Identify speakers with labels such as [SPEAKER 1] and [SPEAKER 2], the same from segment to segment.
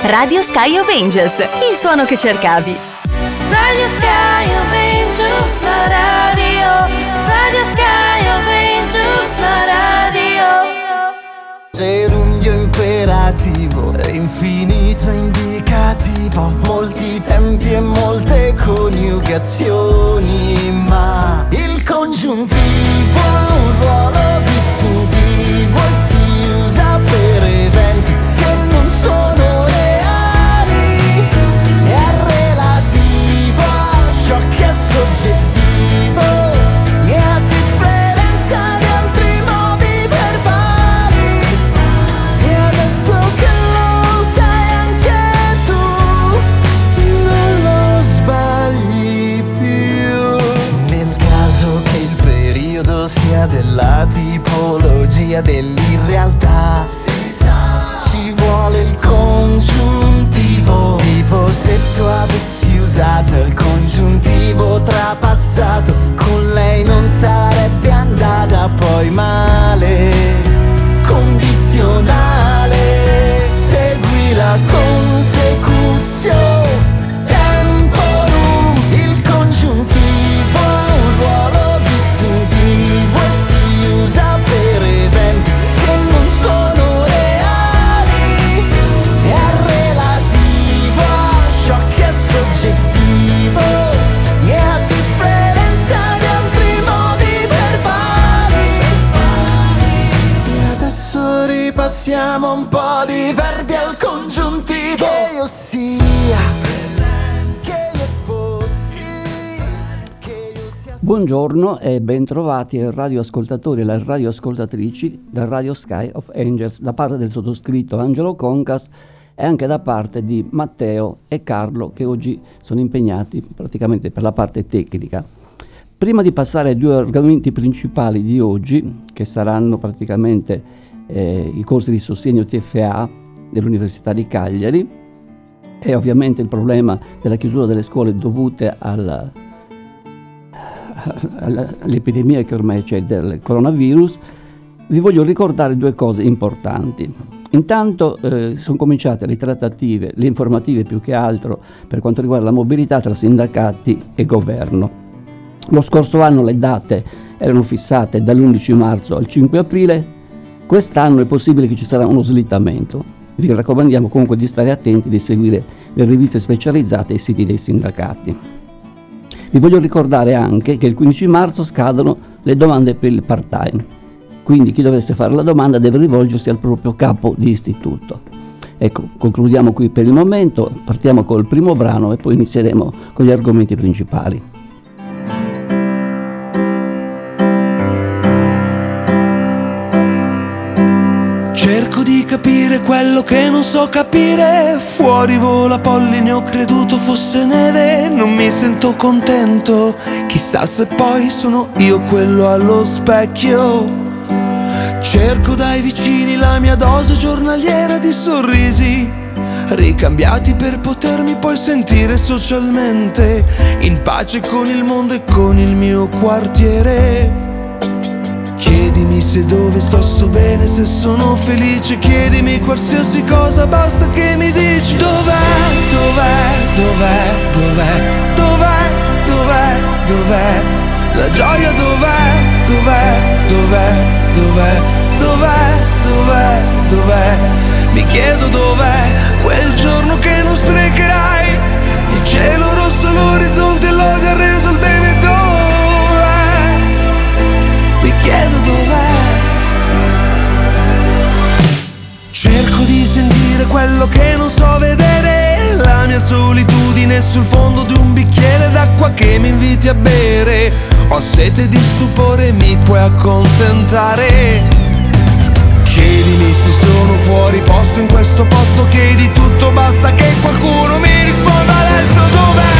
[SPEAKER 1] Radio Sky of Angels, il suono che cercavi.
[SPEAKER 2] Radio Sky of Angels, la radio. Radio Sky of Angels, la radio.
[SPEAKER 3] Gerundio imperativo, infinito indicativo, molti tempi e molte coniugazioni, ma il congiuntivo ha un ruolo distintivo e si usa per congiuntivo trapassato, con lei non sarebbe andata poi male. Condizionale segui la consecuzione
[SPEAKER 4] Buongiorno e bentrovati ai radioascoltatori e alle radioascoltatrici da Radio Sky of Angels da parte del sottoscritto Angelo Concas e anche da parte di Matteo e Carlo che oggi sono impegnati praticamente per la parte tecnica. Prima di passare ai due argomenti principali di oggi, che saranno praticamente eh, i corsi di sostegno TFA dell'Università di Cagliari e ovviamente il problema della chiusura delle scuole dovute al, all'epidemia che ormai c'è del coronavirus, vi voglio ricordare due cose importanti. Intanto eh, sono cominciate le trattative, le informative più che altro per quanto riguarda la mobilità tra sindacati e governo. Lo scorso anno le date erano fissate dall'11 marzo al 5 aprile, quest'anno è possibile che ci sarà uno slittamento. Vi raccomandiamo comunque di stare attenti, di seguire le riviste specializzate e i siti dei sindacati. Vi voglio ricordare anche che il 15 marzo scadono le domande per il part-time, quindi chi dovesse fare la domanda deve rivolgersi al proprio capo di istituto. Ecco, concludiamo qui per il momento, partiamo col primo brano e poi inizieremo con gli argomenti principali.
[SPEAKER 5] Quello che non so capire. Fuori vola polline, ho creduto fosse neve. Non mi sento contento. Chissà se poi sono io quello allo specchio. Cerco dai vicini la mia dose giornaliera di sorrisi. Ricambiati per potermi poi sentire socialmente in pace con il mondo e con il mio quartiere. Chiedimi se dove sto sto bene, se sono felice, chiedimi qualsiasi cosa, basta che mi dici. Dov'è, dov'è, dov'è, dov'è, dov'è, dov'è, dov'è? La gioia dov'è, dov'è, dov'è, dov'è, dov'è, dov'è, dov'è? Mi chiedo dov'è quel giorno che non sprecherai. Il cielo rosso, l'orizzonte, l'odio quello che non so vedere, la mia solitudine sul fondo di un bicchiere d'acqua che mi inviti a bere. Ho sete di stupore, mi puoi accontentare. Chiedimi se sono fuori posto in questo posto, chiedi tutto, basta che qualcuno mi risponda adesso. Dov'è,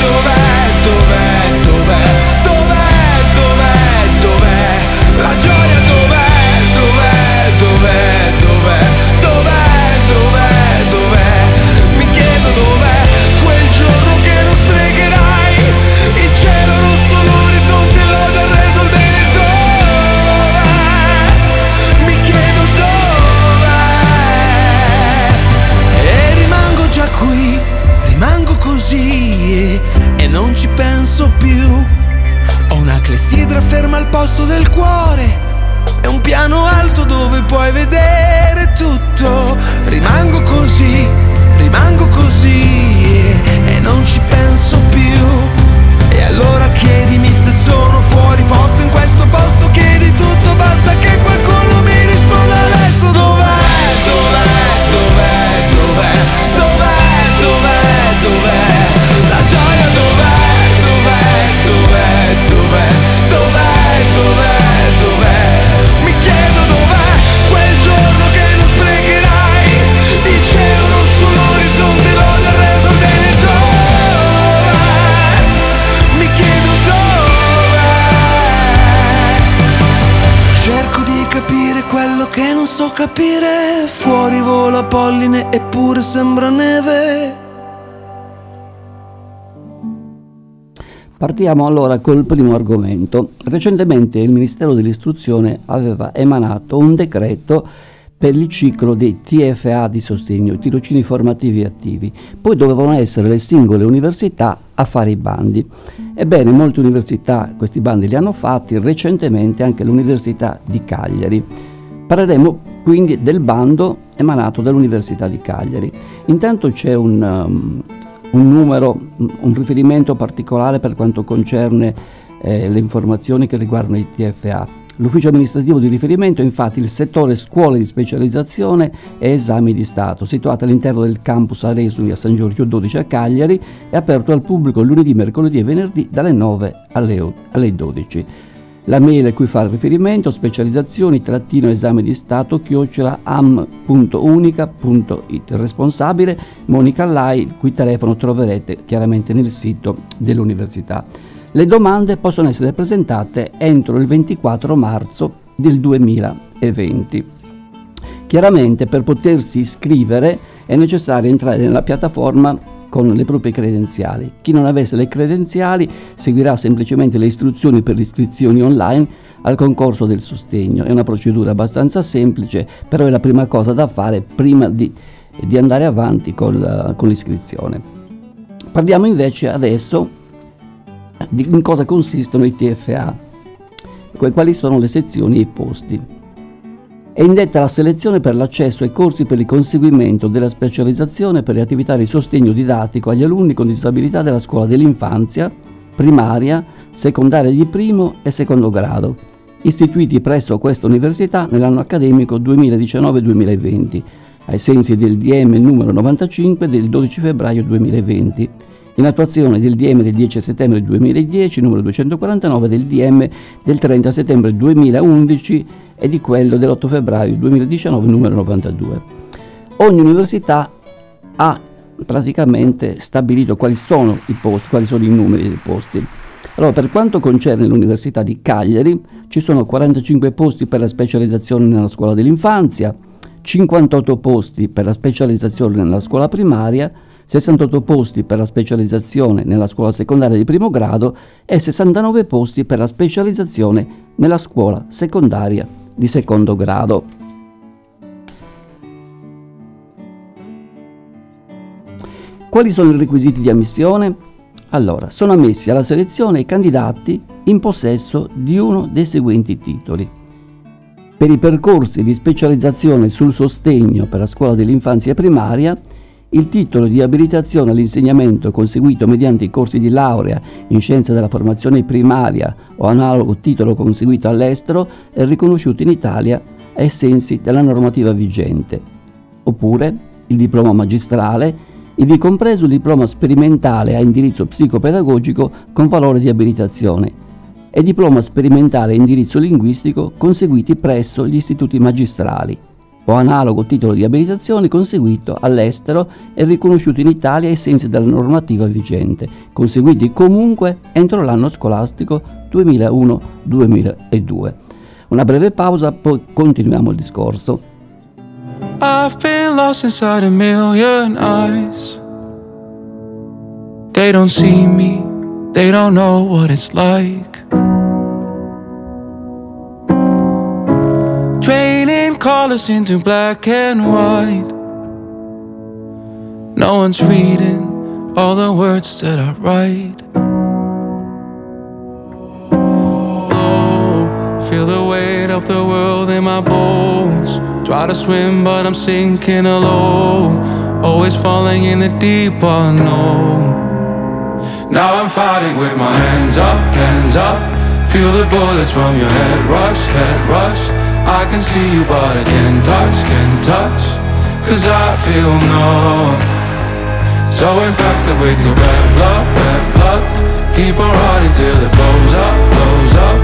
[SPEAKER 5] dov'è, dov'è, dov'è, dov'è, dov'è, dov'è, la gioia dov'è, dov'è, dov'è, dov'è,
[SPEAKER 6] posto del cuore è un piano alto dove puoi vedere tutto. Rimango così, rimango così e non ci penso più. E allora chiedimi se sono fuori posto in questo posto, chiedi quello che non so capire Fuori vola polline eppure sembra neve
[SPEAKER 4] Partiamo allora col primo argomento. Recentemente il Ministero dell'Istruzione aveva emanato un decreto per il ciclo dei TFA di sostegno, tirocini formativi attivi. Poi dovevano essere le singole università a fare i bandi. Ebbene, molte università questi bandi li hanno fatti, recentemente anche l'Università di Cagliari. Parleremo quindi del bando emanato dall'Università di Cagliari. Intanto c'è un, um, un numero, un riferimento particolare per quanto concerne eh, le informazioni che riguardano i TFA. L'ufficio amministrativo di riferimento è infatti il settore scuole di specializzazione e esami di Stato, situato all'interno del campus Aresumi a San Giorgio 12 a Cagliari, è aperto al pubblico lunedì, mercoledì e venerdì dalle 9 alle, alle 12. La mail a cui fa riferimento specializzazioni trattino esame di Stato chiocciola am.unica.it. Il responsabile Monica Lai, il cui telefono troverete chiaramente nel sito dell'università. Le domande possono essere presentate entro il 24 marzo del 2020. Chiaramente per potersi iscrivere è necessario entrare nella piattaforma con le proprie credenziali. Chi non avesse le credenziali seguirà semplicemente le istruzioni per le iscrizioni online al concorso del sostegno. È una procedura abbastanza semplice, però è la prima cosa da fare prima di, di andare avanti con, con l'iscrizione. Parliamo invece adesso di in cosa consistono i TFA, quali sono le sezioni e i posti. È indetta la selezione per l'accesso ai corsi per il conseguimento della specializzazione per le attività di sostegno didattico agli alunni con disabilità della scuola dell'infanzia, primaria, secondaria di primo e secondo grado, istituiti presso questa università nell'anno accademico 2019-2020, ai sensi del DM numero 95 del 12 febbraio 2020 in attuazione del DM del 10 settembre 2010, numero 249, del DM del 30 settembre 2011 e di quello dell'8 febbraio 2019, numero 92. Ogni università ha praticamente stabilito quali sono i posti, quali sono i numeri dei posti. Allora, per quanto concerne l'Università di Cagliari, ci sono 45 posti per la specializzazione nella scuola dell'infanzia, 58 posti per la specializzazione nella scuola primaria, 68 posti per la specializzazione nella scuola secondaria di primo grado e 69 posti per la specializzazione nella scuola secondaria di secondo grado. Quali sono i requisiti di ammissione? Allora, sono ammessi alla selezione i candidati in possesso di uno dei seguenti titoli. Per i percorsi di specializzazione sul sostegno per la scuola dell'infanzia primaria, il titolo di abilitazione all'insegnamento conseguito mediante i corsi di laurea in scienze della formazione primaria o analogo titolo conseguito all'estero è riconosciuto in Italia ai sensi della normativa vigente. Oppure il diploma magistrale, ivi compreso il diploma sperimentale a indirizzo psicopedagogico con valore di abilitazione e diploma sperimentale a indirizzo linguistico conseguiti presso gli istituti magistrali o analogo titolo di abilitazione conseguito all'estero e riconosciuto in Italia ai sensi della normativa vigente, conseguiti comunque entro l'anno scolastico 2001-2002. Una breve pausa, poi continuiamo il discorso.
[SPEAKER 6] I've been lost inside a million eyes. They don't see me, they don't know what it's like. Draining colors into black and white. No one's reading all the words that I write. Oh, feel the weight of the world in my bones. Try to swim, but I'm sinking alone. Always falling in the deep unknown. Now I'm fighting with my hands up, hands up. Feel the bullets from your head rush, head rush. I can see you, but I can't touch, can't touch. Cause I feel numb. So infected with your bad blood, bad blood. Keep on running till it blows up, blows up.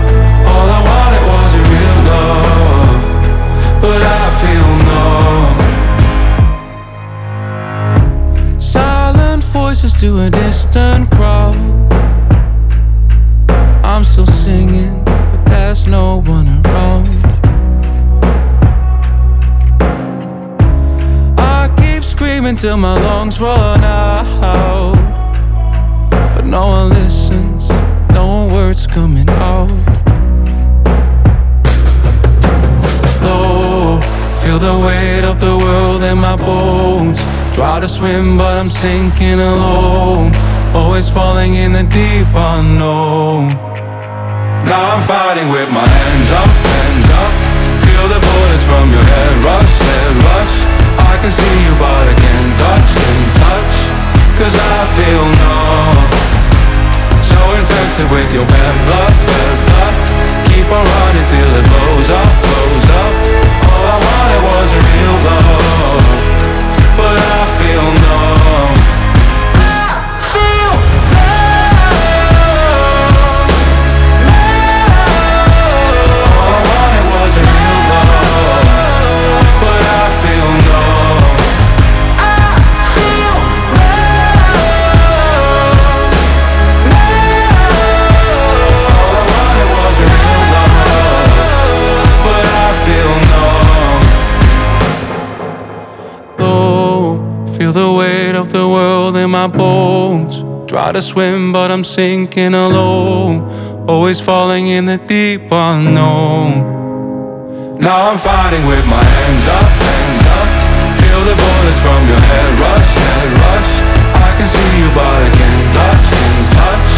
[SPEAKER 6] All I wanted was your real love. But I feel numb. Silent voices to a distant crowd. I'm still singing, but there's no one around. Till my lungs run out. But no one listens, no words coming out. Low, feel the weight of the world in my bones. Try to swim, but I'm sinking alone. Always falling in the deep unknown. Now I'm fighting with my hands up, hands up. Feel the bullets from your head rush, head rush. Can see you, but I can't touch, can't touch. Cause I feel numb. So infected with your bad blood, bad blood. Keep on running till it blows up, blows up. All I wanted was a real love. But I feel numb. My bones. Try to swim, but I'm sinking alone. Always falling in the deep unknown. Now I'm fighting with my hands up, hands up. Feel the bullets from your head rush, head rush. I can see you, but I can't touch, can't touch.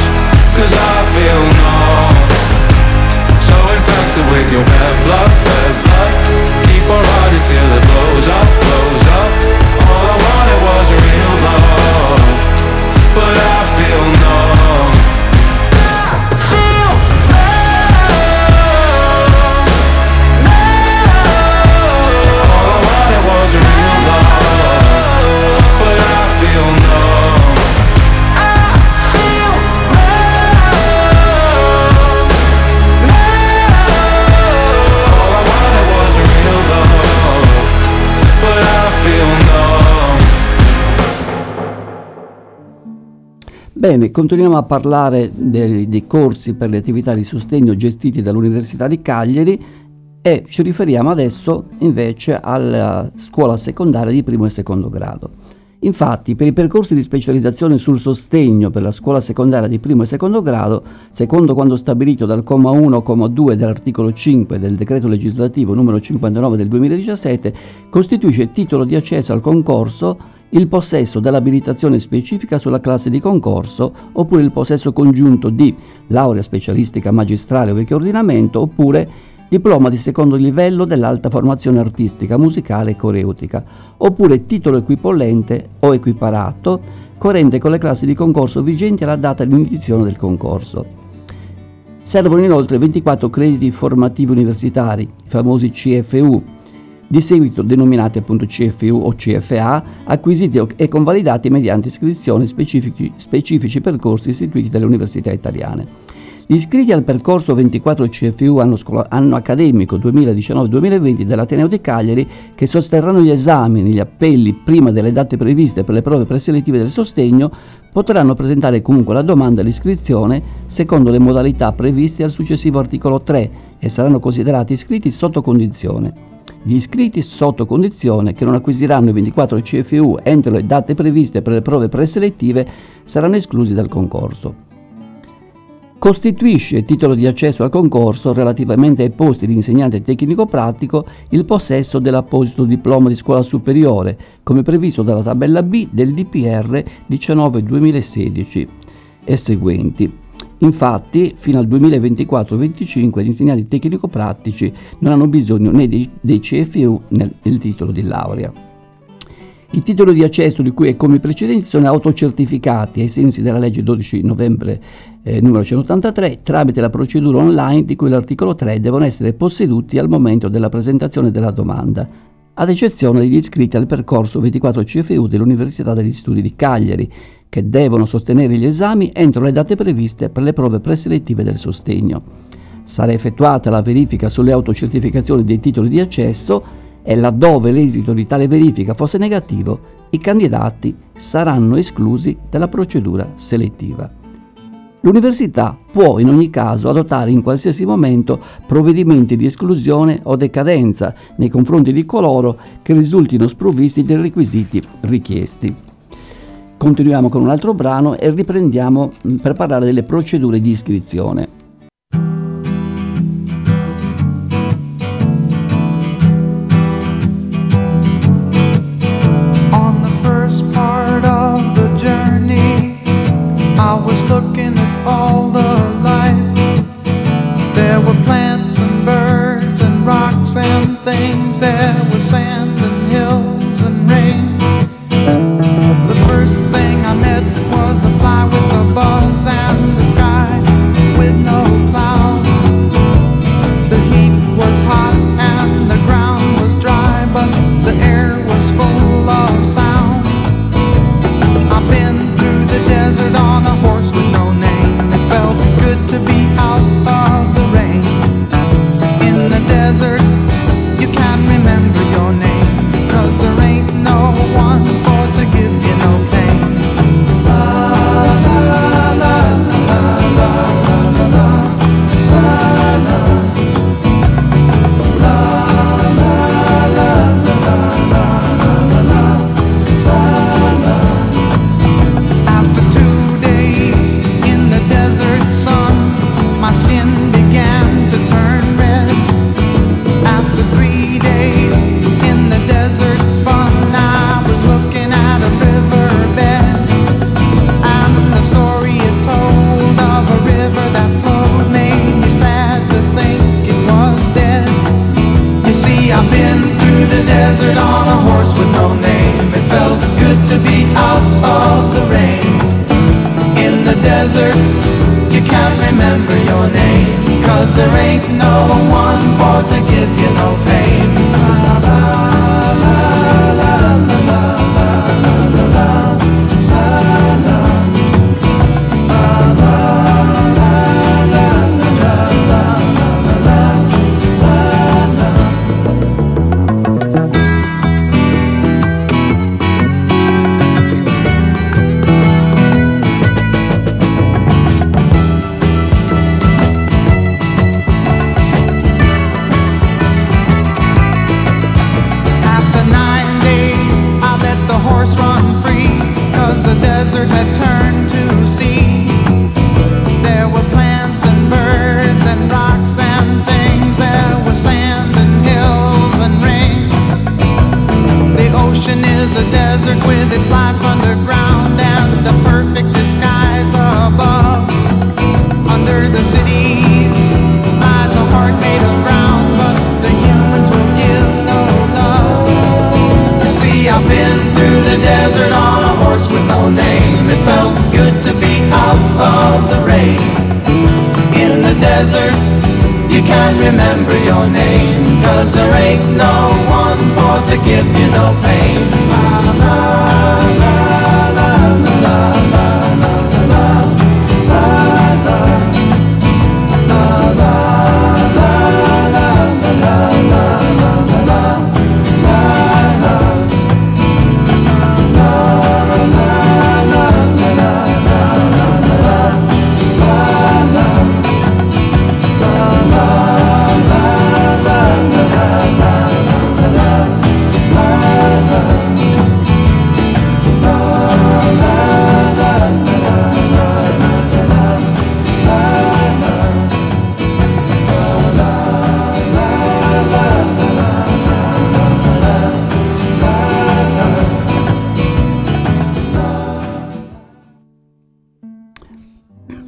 [SPEAKER 4] Bene, continuiamo a parlare dei, dei corsi per le attività di sostegno gestiti dall'Università di Cagliari e ci riferiamo adesso invece alla scuola secondaria di primo e secondo grado. Infatti, per i percorsi di specializzazione sul sostegno per la scuola secondaria di primo e secondo grado, secondo quanto stabilito dal comma 1, comma 2 dell'articolo 5 del decreto legislativo numero 59 del 2017, costituisce titolo di accesso al concorso il possesso dell'abilitazione specifica sulla classe di concorso oppure il possesso congiunto di laurea specialistica magistrale o vecchio ordinamento oppure diploma di secondo livello dell'alta formazione artistica, musicale e coreutica, oppure titolo equipollente o equiparato coerente con le classi di concorso vigenti alla data di iniziazione del concorso. Servono inoltre 24 crediti formativi universitari, i famosi CFU, di seguito denominati appunto CFU o CFA, acquisiti e convalidati mediante iscrizione specifici, specifici percorsi istituiti dalle università italiane. Gli iscritti al percorso 24 CFU anno, scola- anno accademico 2019-2020 dell'Ateneo di Cagliari, che sosterranno gli esami, gli appelli prima delle date previste per le prove preselettive del sostegno, potranno presentare comunque la domanda all'iscrizione secondo le modalità previste al successivo articolo 3 e saranno considerati iscritti sotto condizione. Gli iscritti sotto condizione che non acquisiranno i 24 CFU entro le date previste per le prove preselettive saranno esclusi dal concorso costituisce titolo di accesso al concorso relativamente ai posti di insegnante tecnico-pratico il possesso dell'apposito diploma di scuola superiore, come previsto dalla tabella B del DPR 19-2016 e seguenti.
[SPEAKER 7] Infatti, fino al 2024-25 gli insegnanti tecnico-pratici non hanno bisogno né dei, dei CFU né del titolo di laurea. I titoli di accesso di cui è come i precedenti sono autocertificati ai sensi della legge 12 novembre eh, numero 183 tramite la procedura online di cui l'articolo 3 devono essere posseduti al momento della presentazione della domanda, ad eccezione degli iscritti al percorso 24 CFU dell'Università degli Studi di Cagliari, che devono sostenere gli esami entro le date previste per le prove preselettive del sostegno. Sarà effettuata la verifica sulle autocertificazioni dei titoli di accesso e laddove l'esito di tale verifica fosse negativo, i candidati saranno esclusi dalla procedura selettiva. L'università può in ogni caso adottare in qualsiasi momento provvedimenti di esclusione o decadenza nei confronti di coloro che risultino sprovvisti dei requisiti richiesti. Continuiamo con un altro brano e riprendiamo mm, per parlare delle procedure di iscrizione.
[SPEAKER 8] make no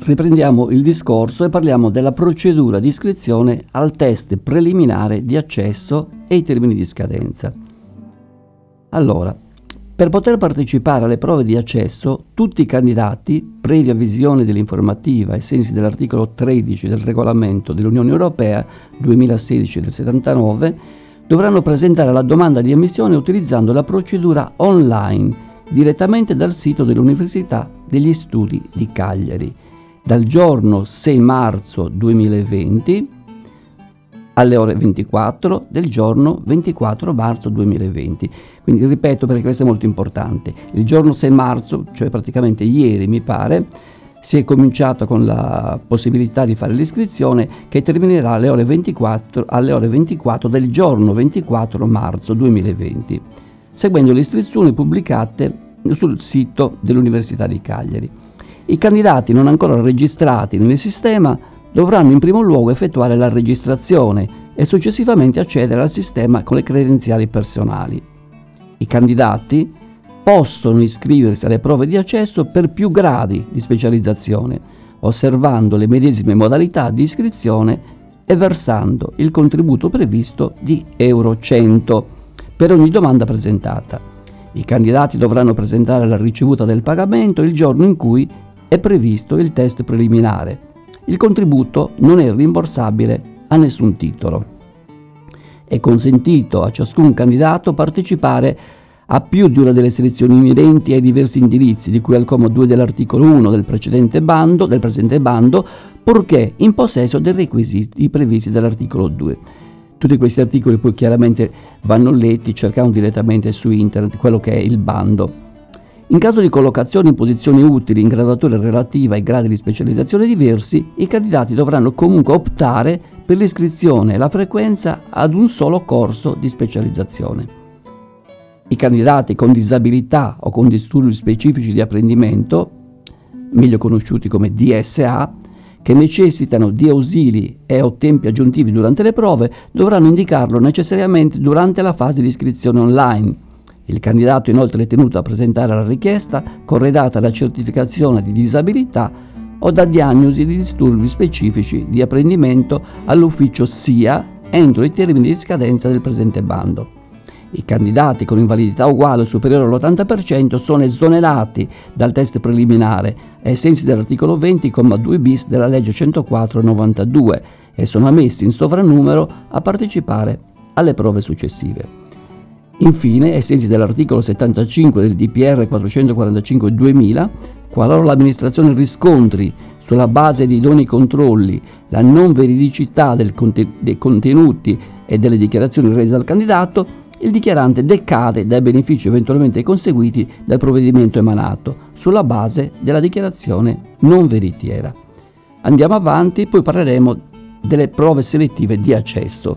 [SPEAKER 4] riprendiamo il discorso e parliamo della procedura di iscrizione al test preliminare di accesso e i termini di scadenza. Allora, per poter partecipare alle prove di accesso, tutti i candidati, previa visione dell'informativa ai sensi dell'articolo 13 del regolamento dell'Unione Europea 2016 del 79, dovranno presentare la domanda di ammissione utilizzando la procedura online direttamente dal sito dell'Università degli Studi di Cagliari dal giorno 6 marzo 2020 alle ore 24 del giorno 24 marzo 2020. Quindi ripeto perché questo è molto importante. Il giorno 6 marzo, cioè praticamente ieri mi pare, si è cominciato con la possibilità di fare l'iscrizione che terminerà alle ore 24, alle ore 24 del giorno 24 marzo 2020, seguendo le istruzioni pubblicate sul sito dell'Università di Cagliari. I candidati non ancora registrati nel sistema dovranno in primo luogo effettuare la registrazione e successivamente accedere al sistema con le credenziali personali. I candidati possono iscriversi alle prove di accesso per più gradi di specializzazione, osservando le medesime modalità di iscrizione e versando il contributo previsto di Euro 100 per ogni domanda presentata. I candidati dovranno presentare la ricevuta del pagamento il giorno in cui è previsto il test preliminare. Il contributo non è rimborsabile a nessun titolo. È consentito a ciascun candidato partecipare a più di una delle selezioni inerenti ai diversi indirizzi di cui al comma 2 dell'articolo 1 del precedente bando, del presente bando, purché in possesso dei requisiti previsti dall'articolo 2. Tutti questi articoli poi chiaramente vanno letti cercando direttamente su internet quello che è il bando. In caso di collocazione in posizioni utili in graduatoria relativa ai gradi di specializzazione diversi, i candidati dovranno comunque optare per l'iscrizione e la frequenza ad un solo corso di specializzazione. I candidati con disabilità o con disturbi specifici di apprendimento, meglio conosciuti come DSA, che necessitano di ausili e o tempi aggiuntivi durante le prove, dovranno indicarlo necessariamente durante la fase di iscrizione online il candidato inoltre è tenuto a presentare la richiesta corredata da certificazione di disabilità o da diagnosi di disturbi specifici di apprendimento all'ufficio SIA entro i termini di scadenza del presente bando. I candidati con invalidità uguale o superiore all'80% sono esonerati dal test preliminare ai sensi dell'articolo 20,2 bis della legge 104-92 e sono ammessi in sovrannumero a partecipare alle prove successive. Infine, ai sensi dell'articolo 75 del DPR 445-2000, qualora l'amministrazione riscontri, sulla base di idonei controlli, la non veridicità conten- dei contenuti e delle dichiarazioni rese dal candidato, il dichiarante decade dai benefici eventualmente conseguiti dal provvedimento emanato, sulla base della dichiarazione non veritiera. Andiamo avanti, poi parleremo delle prove selettive di accesso.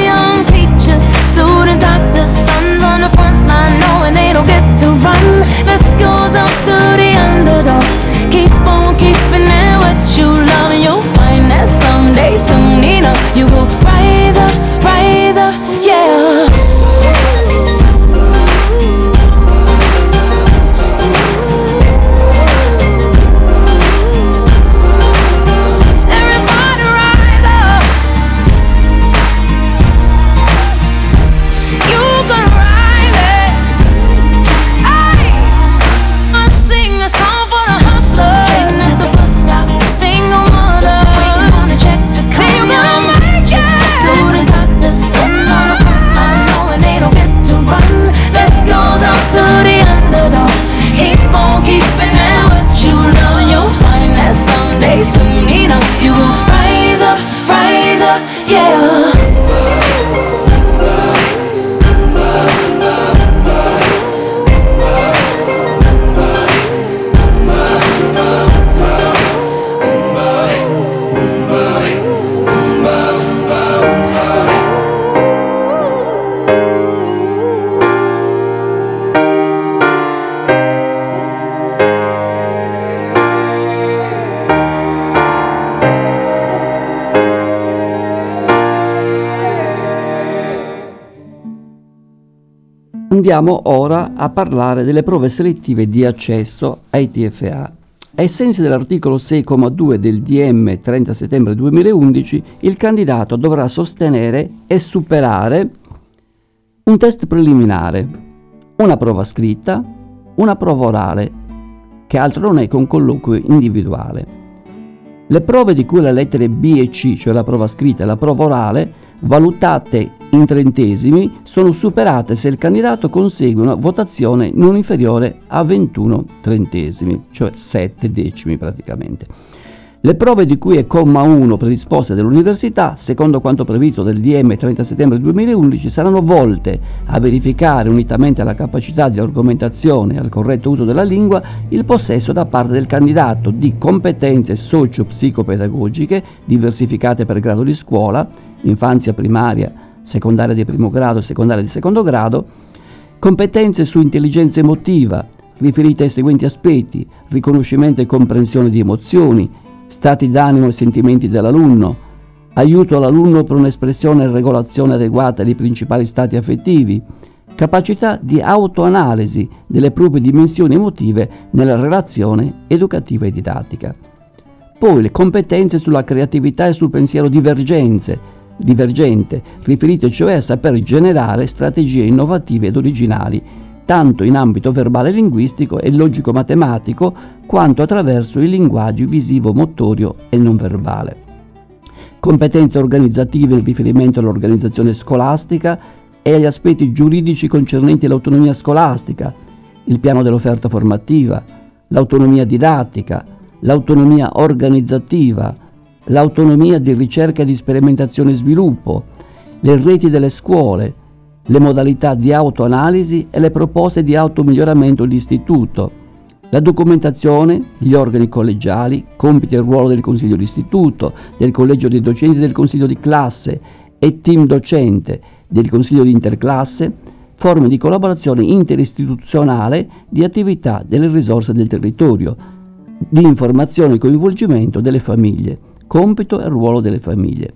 [SPEAKER 4] Andiamo ora a parlare delle prove selettive di accesso ai TFA. Ai sensi dell'articolo 6,2 del DM 30 settembre 2011, il candidato dovrà sostenere e superare un test preliminare, una prova scritta, una prova orale, che altro non è che un colloquio individuale. Le prove di cui le lettere B e C, cioè la prova scritta e la prova orale, valutate in trentesimi, sono superate se il candidato consegue una votazione non inferiore a 21 trentesimi, cioè 7 decimi praticamente. Le prove di cui è comma 1 predisposte dall'università, secondo quanto previsto del DM 30 settembre 2011, saranno volte a verificare unitamente alla capacità di argomentazione e al corretto uso della lingua il possesso da parte del candidato di competenze socio-psicopedagogiche diversificate per grado di scuola, infanzia primaria, secondaria di primo grado e secondaria di secondo grado, competenze su intelligenza emotiva, riferite ai seguenti aspetti, riconoscimento e comprensione di emozioni, stati d'animo e sentimenti dell'alunno, aiuto all'alunno per un'espressione e regolazione adeguata dei principali stati affettivi, capacità di autoanalisi delle proprie dimensioni emotive nella relazione educativa e didattica. Poi le competenze sulla creatività e sul pensiero divergenze, divergente, riferite cioè a saper generare strategie innovative ed originali, tanto in ambito verbale linguistico e logico-matematico, quanto attraverso il linguaggio visivo-motorio e non verbale. Competenze organizzative in riferimento all'organizzazione scolastica e agli aspetti giuridici concernenti l'autonomia scolastica, il piano dell'offerta formativa, l'autonomia didattica, l'autonomia organizzativa, l'autonomia di ricerca di sperimentazione e sviluppo, le reti delle scuole, le modalità di autoanalisi e le proposte di automiglioramento dell'istituto, la documentazione, gli organi collegiali, compiti e ruolo del consiglio d'istituto, del collegio dei docenti del consiglio di classe e team docente del consiglio di interclasse, forme di collaborazione interistituzionale di attività delle risorse del territorio, di informazione e coinvolgimento delle famiglie, compito e ruolo delle famiglie.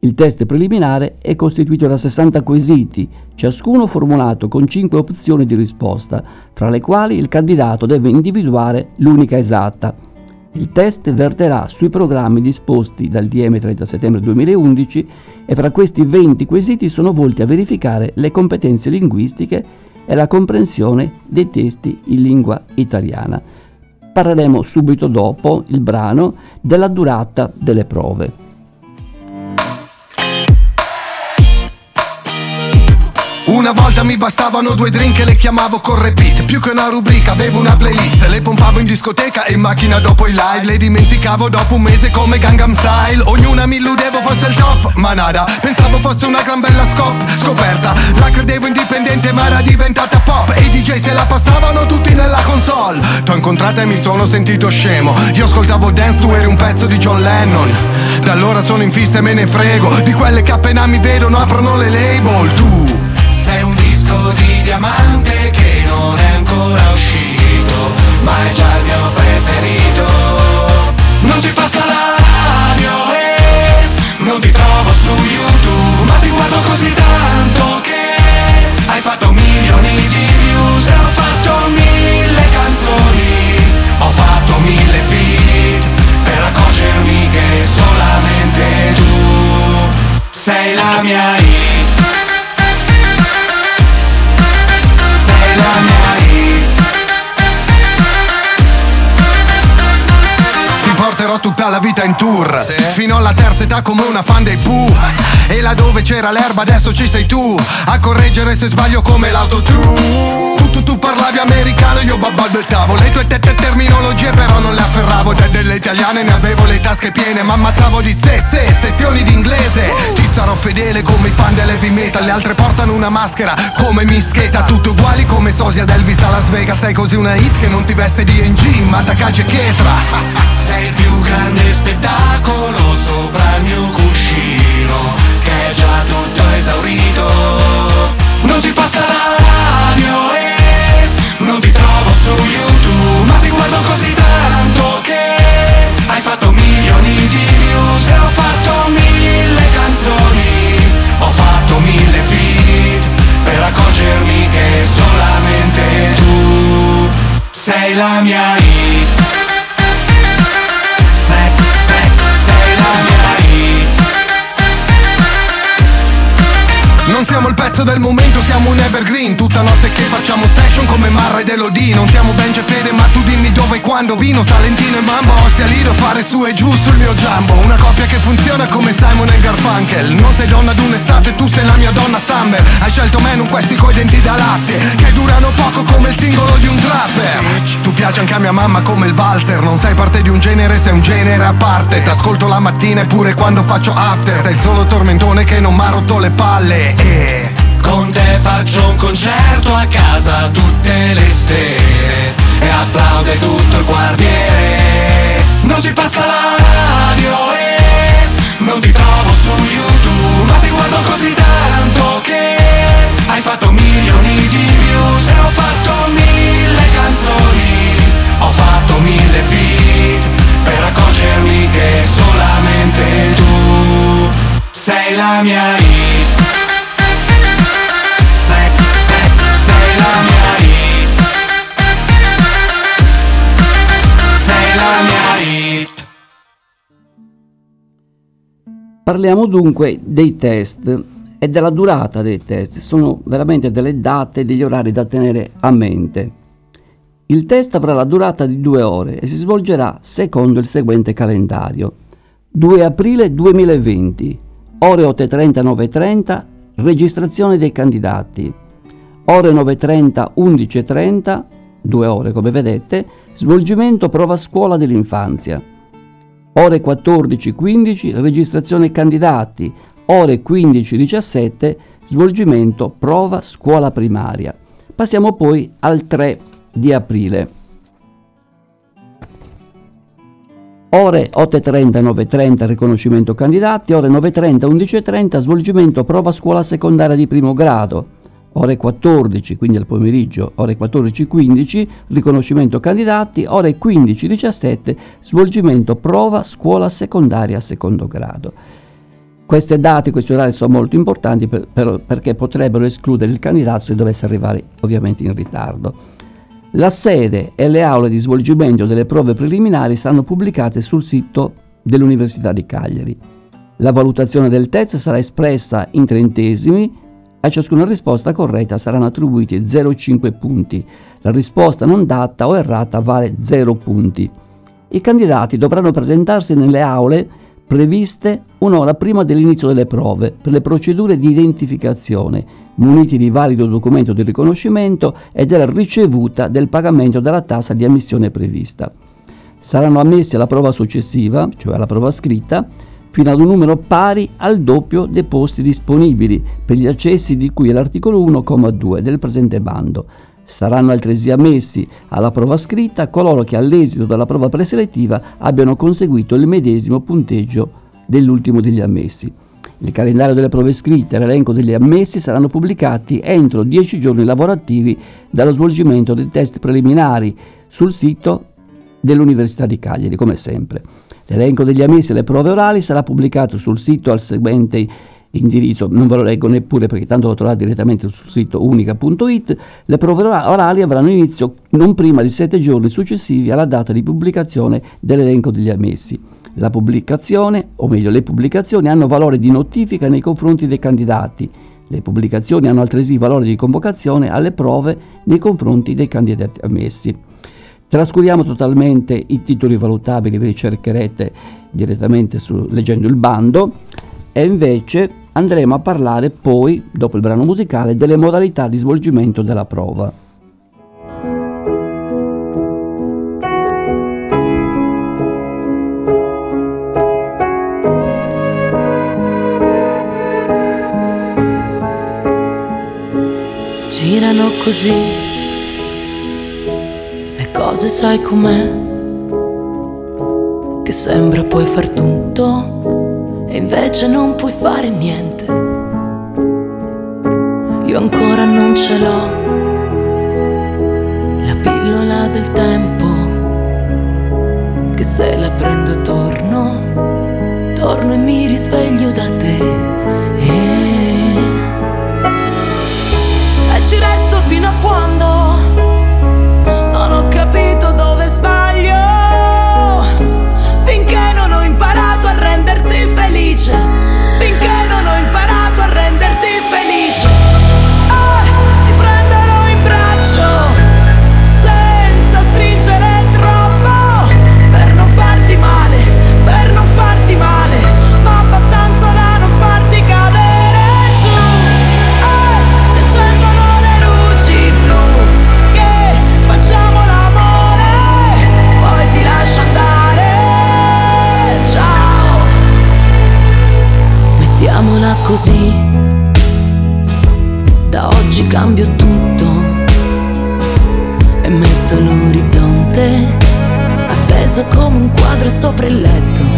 [SPEAKER 4] Il test preliminare è costituito da 60 quesiti, ciascuno formulato con 5 opzioni di risposta, fra le quali il candidato deve individuare l'unica esatta. Il test verterà sui programmi disposti dal DM 30 settembre 2011 e fra questi 20 quesiti sono volti a verificare le competenze linguistiche e la comprensione dei testi in lingua italiana. Parleremo subito dopo il brano della durata delle prove.
[SPEAKER 9] Una volta mi bastavano due drink e le chiamavo con repeat Più che una rubrica avevo una playlist. Le pompavo in discoteca e in macchina dopo i live. Le dimenticavo dopo un mese come Gangnam Style. Ognuna mi illudevo fosse il top, ma nada. Pensavo fosse una gran bella scop, scoperta. La credevo indipendente ma era diventata pop. E i DJ se la passavano tutti nella console. T'ho incontrata e mi sono sentito scemo. Io ascoltavo Dance, tu eri un pezzo di John Lennon. Da allora sono in fissa e me ne frego. Di quelle che appena mi vedono aprono le label. Tu disco di diamante che non è ancora uscito Ma è già il mio preferito. Non ti passa la radio e non ti trovo su YouTube Ma ti guardo così tanto che hai fatto milioni di views E ho fatto mille canzoni. Ho fatto mille feat Per accorgermi che solamente tu sei la mia hit vita in tour. Fino alla terza età come una fan dei Pooh. E là dove c'era l'erba adesso ci sei tu A correggere se sbaglio come l'autotune. Tu, tu, tu parlavi americano io babbalbettavo Le tue tette terminologie però non le afferravo. Da delle italiane ne avevo le tasche piene Ma ammazzavo di sé, sé, sessioni d'inglese Ti sarò fedele come i fan dell'heavy metal Le altre portano una maschera come mischeta. Tutte uguali come sosia d'Elvis a Las Vegas. Sei così una hit che non ti veste di NG Ma Takagi e Chetra Sei il più grande Vino, Salentino e Mambo, Ostia Lido fare su e giù sul mio jumbo. Una coppia che funziona come Simon e Garfunkel. Non sei donna d'un'estate, tu sei la mia donna Summer Hai scelto me, non questi coi denti da latte Che durano poco come il singolo di un trapper. Tu piaci anche a mia mamma come il valzer Non sei parte di un genere, sei un genere a parte. T'ascolto la mattina e pure quando faccio after. Sei solo tormentone che non m'ha rotto le palle. E con te faccio un concerto a casa tutte le sere E applaude tutto il quartiere. Non ti passa la radio e non ti trovo su YouTube Ma ti guardo così tanto che hai fatto milioni di views E ho fatto mille canzoni. Ho fatto mille feat Per accorgermi che solamente tu Sei la mia hit. Sei, sei, sei la mia
[SPEAKER 4] Parliamo dunque dei test e della durata dei test. Sono veramente delle date degli orari da tenere a mente. Il test avrà la durata di due ore e si svolgerà secondo il seguente calendario. 2 aprile 2020, ore 8.30 9.30, registrazione dei candidati. Ore 9.30 11.30, due ore come vedete, svolgimento prova scuola dell'infanzia. Ore 14.15 registrazione candidati, ore 15.17 svolgimento prova scuola primaria. Passiamo poi al 3 di aprile. Ore 8.30 9.30 riconoscimento candidati, ore 9.30 11.30 svolgimento prova scuola secondaria di primo grado. Ore 14, quindi al pomeriggio, ore 14.15 riconoscimento candidati, ore 15.17 svolgimento prova scuola secondaria secondo grado. Queste date, questi orari sono molto importanti per- per- perché potrebbero escludere il candidato se dovesse arrivare ovviamente in ritardo. La sede e le aule di svolgimento delle prove preliminari saranno pubblicate sul sito dell'Università di Cagliari. La valutazione del test sarà espressa in trentesimi, a ciascuna risposta corretta saranno attribuiti 0,5 punti. La risposta non data o errata vale 0 punti. I candidati dovranno presentarsi nelle aule previste un'ora prima dell'inizio delle prove per le procedure di identificazione, muniti di valido documento di riconoscimento e della ricevuta del pagamento della tassa di ammissione prevista. Saranno ammessi alla prova successiva, cioè alla prova scritta, fino ad un numero pari al doppio dei posti disponibili per gli accessi di cui è l'articolo 1,2 del presente bando. Saranno altresì ammessi alla prova scritta coloro che all'esito della prova preselettiva abbiano conseguito il medesimo punteggio dell'ultimo degli ammessi. Il calendario delle prove scritte e l'elenco degli ammessi saranno pubblicati entro 10 giorni lavorativi dallo svolgimento dei test preliminari sul sito dell'Università di Cagliari, come sempre. L'elenco degli ammessi alle prove orali sarà pubblicato sul sito al seguente indirizzo, non ve lo leggo neppure perché tanto lo trovate direttamente sul sito unica.it, le prove orali avranno inizio non prima di sette giorni successivi alla data di pubblicazione dell'elenco degli ammessi. La pubblicazione, o meglio le pubblicazioni, hanno valore di notifica nei confronti dei candidati. Le pubblicazioni hanno altresì valore di convocazione alle prove nei confronti dei candidati ammessi. Trascuriamo totalmente i titoli valutabili, ve li cercherete direttamente su, leggendo il bando e invece andremo a parlare poi, dopo il brano musicale, delle modalità di svolgimento della prova.
[SPEAKER 10] Girano così cose, sai com'è? Che sembra puoi far tutto e invece non puoi fare niente. Io ancora non ce l'ho, la pillola del tempo, che se la prendo torno, torno e mi risveglio da te. Capito dove sbaglio, finché non ho imparato a renderti felice, così. Da oggi cambio tutto e metto l'orizzonte appeso come un quadro sopra il letto.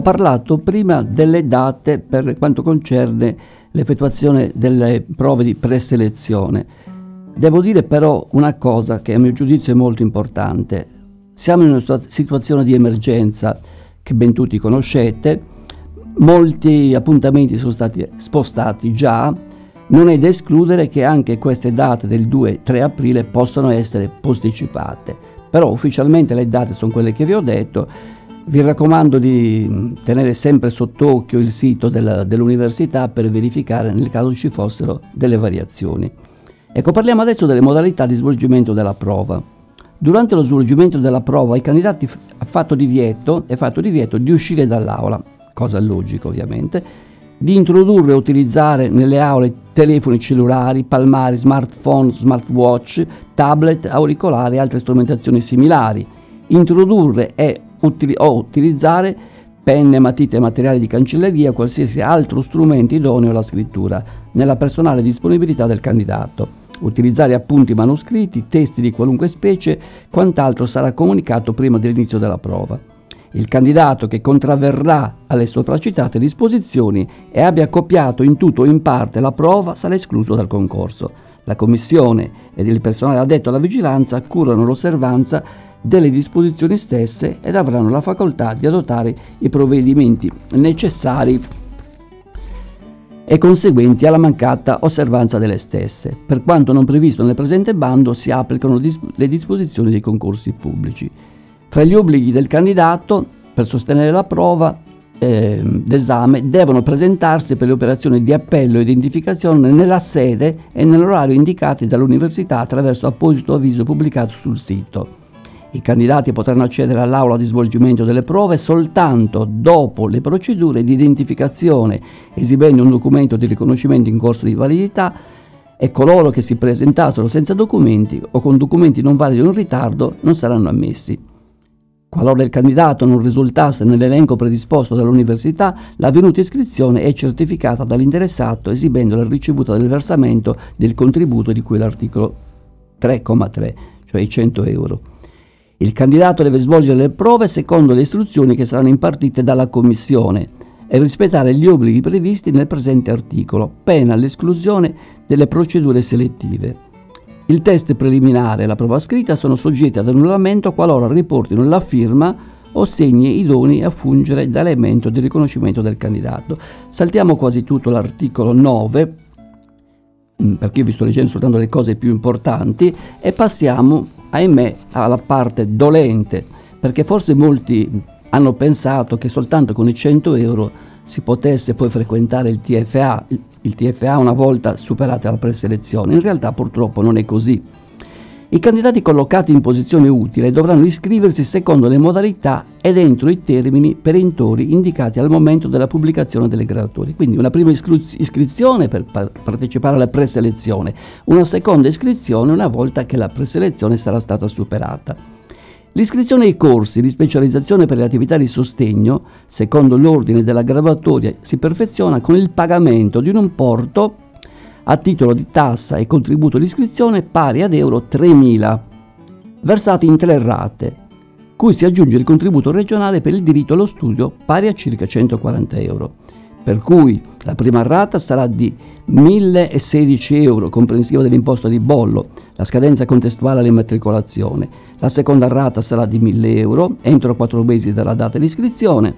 [SPEAKER 10] Ho
[SPEAKER 4] parlato prima delle date per quanto concerne l'effettuazione delle prove di preselezione. Devo dire però una cosa che a mio giudizio è molto importante. Siamo in una situa- situazione di emergenza che ben tutti conoscete, molti appuntamenti sono stati spostati già, non è da escludere che anche queste date del 2-3 aprile possano essere posticipate, però ufficialmente le date sono quelle che vi ho detto Vi raccomando di tenere sempre sott'occhio il sito della, dell'università per verificare nel caso ci fossero delle variazioni. Ecco, parliamo adesso delle modalità di svolgimento della prova. Durante lo svolgimento della prova ai candidati è fatto divieto, è fatto divieto di uscire dall'aula, cosa logica ovviamente, di introdurre e utilizzare nelle aule telefoni cellulari, palmari, smartphone, smartwatch, tablet, auricolari e altre strumentazioni similari, introdurre e utili- o utilizzare penne, matite materiali di cancelleria, qualsiasi altro strumento idoneo alla scrittura, nella personale disponibilità del candidato. Utilizzare appunti manoscritti, testi di qualunque specie, quant'altro sarà comunicato prima dell'inizio della prova. Il candidato che contravverrà alle sopracitate disposizioni e abbia copiato in tutto o in parte la prova sarà escluso dal concorso. La commissione ed il personale addetto alla vigilanza curano l'osservanza delle disposizioni stesse ed avranno la facoltà di adottare i provvedimenti necessari e conseguenti alla mancata osservanza delle stesse. Per quanto non previsto nel presente bando si applicano le disposizioni dei concorsi pubblici. Fra gli obblighi del candidato per sostenere la prova eh, d'esame devono presentarsi per le operazioni di appello e identificazione nella sede e nell'orario indicati dall'università attraverso apposito avviso pubblicato sul sito. I candidati potranno accedere all'aula di svolgimento delle prove soltanto dopo le procedure di identificazione, esibendo un documento di riconoscimento in corso di validità e coloro che si presentassero senza documenti o con documenti non validi o in ritardo non saranno ammessi. Qualora il candidato non risultasse nell'elenco predisposto dall'università, l'avvenuta iscrizione è certificata dall'interessato esibendo la ricevuta del versamento del contributo di cui l'articolo 3,3, cioè i 100 euro. Il candidato deve svolgere le prove secondo le istruzioni che saranno impartite dalla Commissione e rispettare gli obblighi previsti nel presente articolo, pena l'esclusione delle procedure selettive. Il test preliminare e la prova scritta sono soggetti ad annullamento qualora riportino la firma o segni idonei a fungere da elemento di riconoscimento del candidato. Saltiamo quasi tutto l'articolo 9 mm, perché io vi sto leggendo soltanto le cose più importanti e passiamo ahimè, alla parte dolente, perché forse molti hanno pensato che soltanto con i 100 euro si potesse poi frequentare il TFA, il TFA una volta superata la preselezione. In realtà purtroppo non è così. I candidati collocati in posizione utile dovranno iscriversi secondo le modalità ed entro i termini perentori indicati al momento della pubblicazione delle graduatorie. Quindi una prima iscrizione per partecipare alla preselezione, una seconda iscrizione una volta che la preselezione sarà stata superata. L'iscrizione ai corsi di specializzazione per le attività di sostegno, secondo l'ordine della graduatoria, si perfeziona con il pagamento di un importo a titolo di tassa e contributo di iscrizione pari ad euro 3.000, versati in tre rate, cui si aggiunge il contributo regionale per il diritto allo studio pari a circa 140 euro. Per cui la prima rata sarà di 1.016 euro, comprensiva dell'imposta di bollo, la scadenza contestuale all'immatricolazione. La seconda rata sarà di 1.000 euro, entro 4 mesi dalla data di iscrizione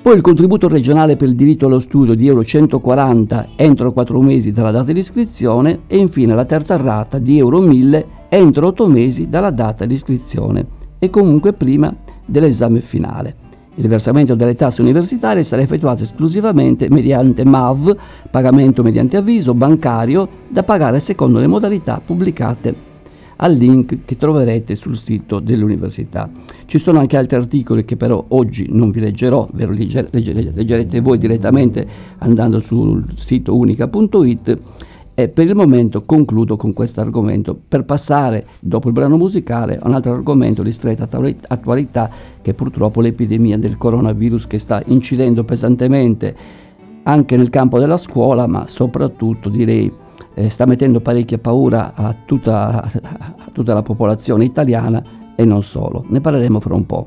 [SPEAKER 4] poi il contributo regionale per il diritto allo studio di euro 140 entro 4 mesi dalla data di iscrizione e infine la terza rata di euro 1000 entro 8 mesi dalla data di iscrizione e comunque prima dell'esame finale. Il versamento delle tasse universitarie sarà effettuato esclusivamente mediante MAV, pagamento mediante avviso bancario, da pagare secondo le modalità pubblicate al link che troverete sul sito dell'università. Ci sono anche altri articoli che però oggi non vi leggerò, ve legger- leggerete voi direttamente andando sul sito unica.it e per il momento concludo con questo argomento. Per passare dopo il brano musicale a un altro argomento di stretta attualità che è purtroppo l'epidemia del coronavirus che sta incidendo pesantemente anche nel campo della scuola ma soprattutto direi eh, sta mettendo parecchia paura a tutta, a tutta la popolazione italiana e non solo. Ne parleremo fra un po'.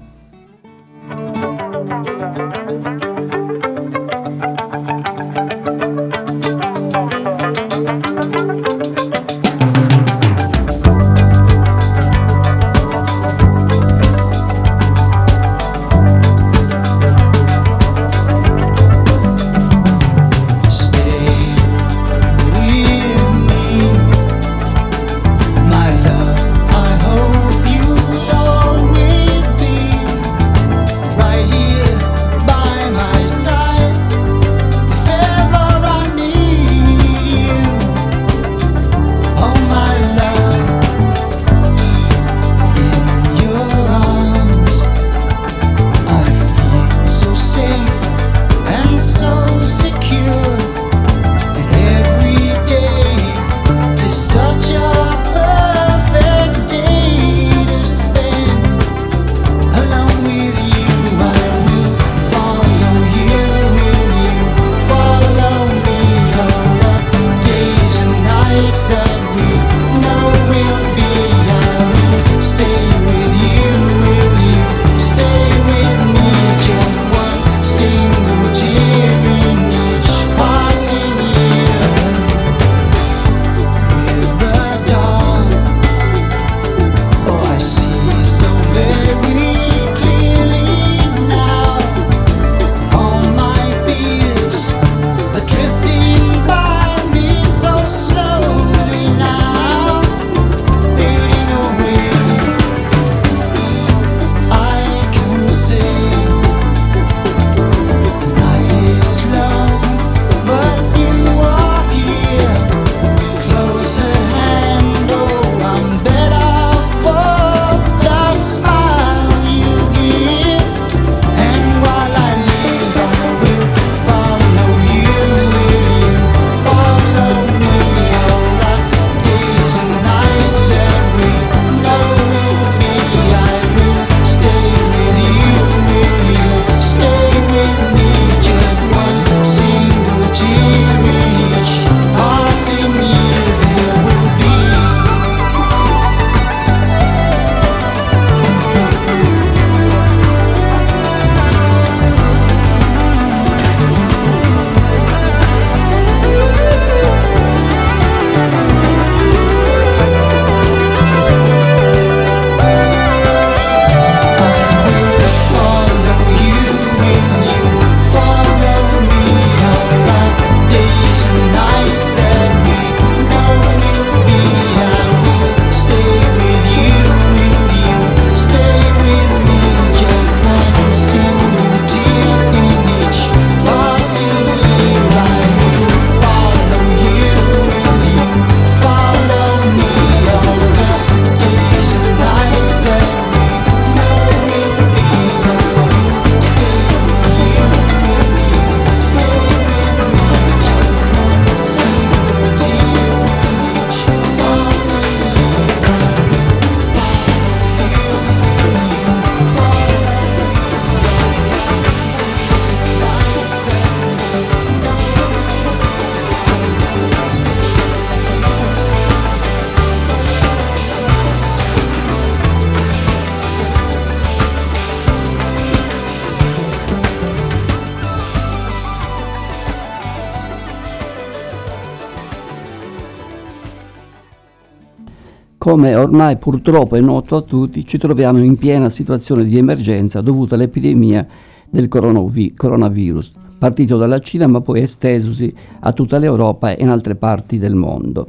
[SPEAKER 4] Come ormai purtroppo è noto a tutti, ci troviamo in piena situazione di emergenza dovuta all'epidemia del coronavi- coronavirus, partito dalla Cina ma poi estesosi a tutta l'Europa e in altre parti del mondo.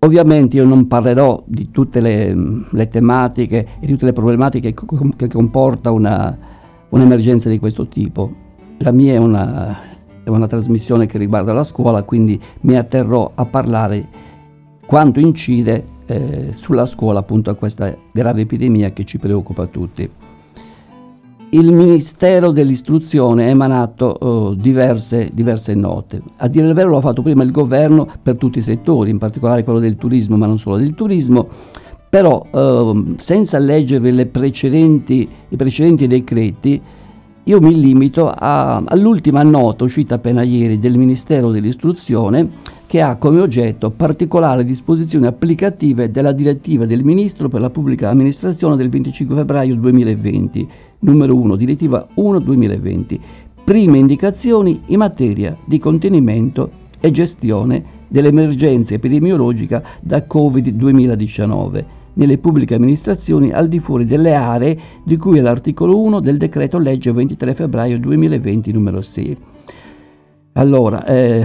[SPEAKER 4] Ovviamente io non parlerò di tutte le, le tematiche e di tutte le problematiche che, che comporta una, un'emergenza di questo tipo. La mia è una, è una trasmissione che riguarda la scuola, quindi mi atterrò a parlare quanto incide eh, sulla scuola appunto a questa grave epidemia che ci preoccupa tutti il Ministero dell'Istruzione ha emanato uh, diverse, diverse, note. A dire il vero l'ha fatto prima il governo per tutti i settori, in particolare quello del turismo, ma non solo del turismo, però uh, senza leggere precedenti, i precedenti decreti, io mi limito a, all'ultima nota uscita appena ieri del Ministero dell'Istruzione che ha come oggetto particolari disposizioni applicative della direttiva del Ministro per la pubblica amministrazione del 25 febbraio 2020 numero 1, direttiva 1-2020, prime indicazioni in materia di contenimento e gestione dell'emergenza epidemiologica da Covid-2019 nelle pubbliche amministrazioni al di fuori delle aree di cui è l'articolo 1 del decreto legge 23 febbraio 2020 numero 6. Allora, eh,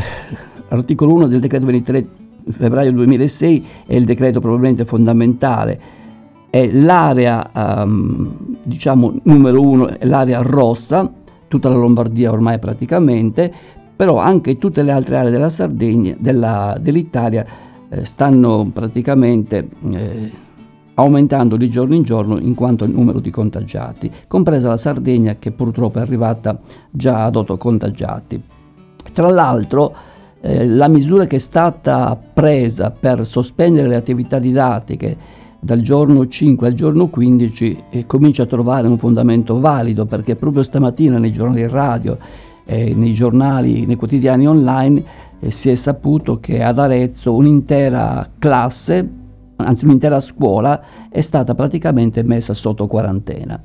[SPEAKER 4] l'articolo 1 del decreto 23 febbraio 2006 è il decreto probabilmente fondamentale è l'area um, diciamo numero uno, è l'area rossa, tutta la Lombardia ormai praticamente, però anche tutte le altre aree della Sardegna, della, dell'Italia eh, stanno praticamente eh, aumentando di giorno in giorno in quanto al numero di contagiati, compresa la Sardegna che purtroppo è arrivata già ad 8 contagiati. Tra l'altro eh, la misura che è stata presa per sospendere le attività didattiche dal giorno 5 al giorno 15 eh, comincia a trovare un fondamento valido perché proprio stamattina nei giornali radio, eh, nei giornali, nei quotidiani online eh, si è saputo che ad Arezzo un'intera classe, anzi un'intera scuola è stata praticamente messa sotto quarantena.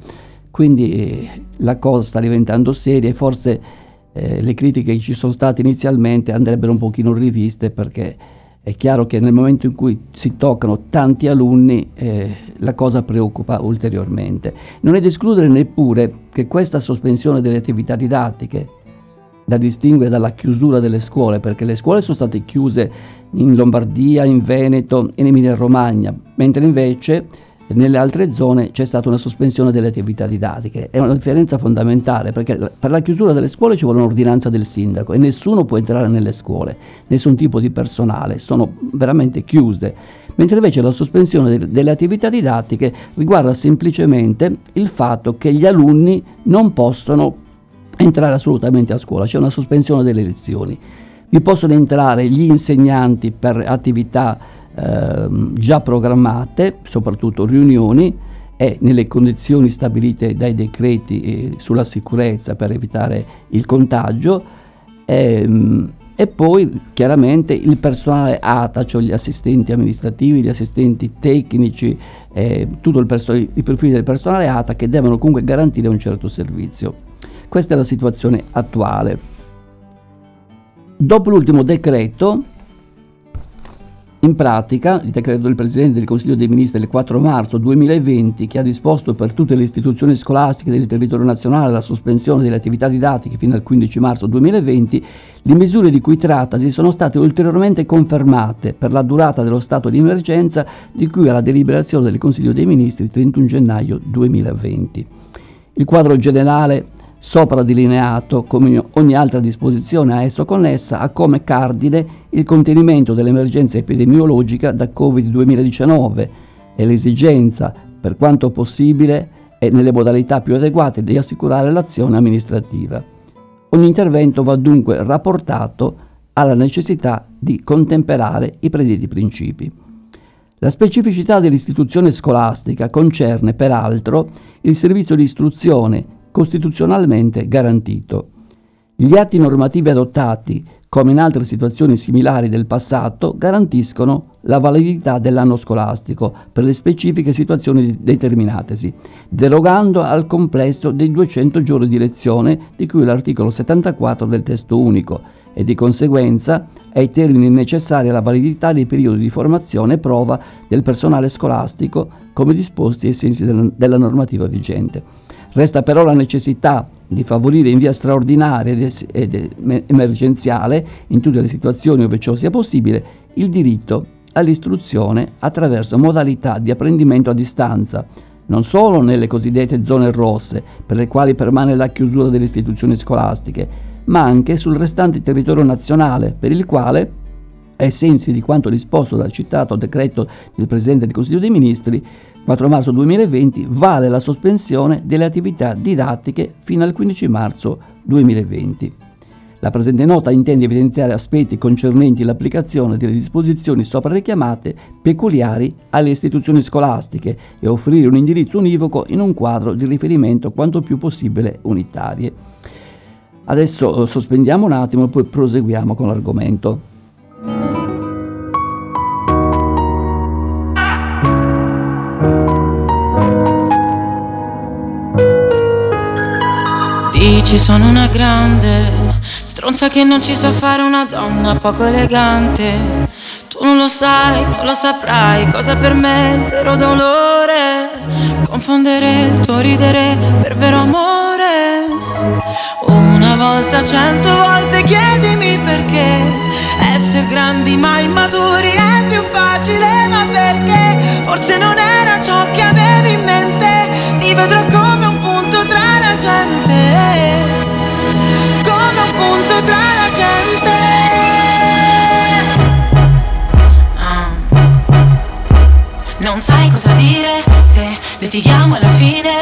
[SPEAKER 4] Quindi eh, la cosa sta diventando seria e forse eh, le critiche che ci sono state inizialmente andrebbero un pochino riviste perché è chiaro che nel momento in cui si toccano tanti alunni eh, la cosa preoccupa ulteriormente. Non è da escludere neppure che questa sospensione delle attività didattiche, da distinguere dalla chiusura delle scuole, perché le scuole sono state chiuse in Lombardia, in Veneto e in Emilia Romagna, mentre invece nelle altre zone c'è stata una sospensione delle attività didattiche. È una differenza fondamentale perché per la chiusura delle scuole ci vuole un'ordinanza del sindaco e nessuno può entrare nelle scuole, nessun tipo di personale, sono veramente chiuse. Mentre invece la sospensione delle attività didattiche riguarda semplicemente il fatto che gli alunni non possono entrare assolutamente a scuola, c'è una sospensione delle lezioni. Vi possono entrare gli insegnanti per attività Ehm, già programmate, soprattutto riunioni, e nelle condizioni stabilite dai decreti eh, sulla sicurezza per evitare il contagio. E, ehm, e poi chiaramente il personale ATA, cioè gli assistenti amministrativi, gli assistenti tecnici, eh, tutto perso- i profili del personale ATA che devono comunque garantire un certo servizio. Questa è la situazione attuale. Dopo l'ultimo decreto, in pratica, il decreto del Presidente del Consiglio dei Ministri del 4 marzo 2020, che ha disposto per tutte le istituzioni scolastiche del territorio nazionale la sospensione delle attività didattiche fino al 15 marzo 2020, le misure di cui trattasi sono state ulteriormente confermate per la durata dello stato di emergenza di cui alla deliberazione del Consiglio dei Ministri 31 gennaio 2020. Il quadro generale sopra delineato, come ogni altra disposizione a esso connessa, ha come cardine il contenimento dell'emergenza epidemiologica da Covid-2019 e l'esigenza, per quanto possibile e nelle modalità più adeguate, di assicurare l'azione amministrativa. Ogni intervento va dunque rapportato alla necessità di contemperare i predetti principi. La specificità dell'istituzione scolastica concerne peraltro il servizio di istruzione costituzionalmente garantito. Gli atti normativi adottati come in altre situazioni similari del passato, garantiscono la validità dell'anno scolastico per le specifiche situazioni determinatesi, derogando al complesso dei 200 giorni di lezione di cui l'articolo 74 del testo unico e di conseguenza ai termini necessari alla validità dei periodi di formazione e prova del personale scolastico come disposti ai sensi della normativa vigente. Resta però la necessità di favorire in via straordinaria ed emergenziale, in tutte le situazioni dove ciò sia possibile, il diritto all'istruzione attraverso modalità di apprendimento a distanza, non solo nelle cosiddette zone rosse, per le quali permane la chiusura delle istituzioni scolastiche, ma anche sul restante territorio nazionale, per il quale, ai sensi di quanto disposto dal citato decreto del Presidente del Consiglio dei Ministri, 4 marzo 2020 vale la sospensione delle attività didattiche fino al 15 marzo 2020. La presente nota intende evidenziare aspetti concernenti l'applicazione delle disposizioni sopra richiamate peculiari alle istituzioni scolastiche e offrire un indirizzo univoco in un quadro di riferimento quanto più possibile unitarie. Adesso eh, sospendiamo un attimo e poi proseguiamo con l'argomento.
[SPEAKER 10] Dici sono una grande stronza che non ci sa fare una donna poco elegante. Tu non lo sai, non lo saprai cosa per me è il vero dolore. Confondere il tuo ridere per vero amore. Una volta, cento volte chiedimi perché essere grandi ma immaturi è più facile, ma perché forse non era ciò che avevi in mente. Ti vedrò come un punto tra la gente, litighiamo alla fine.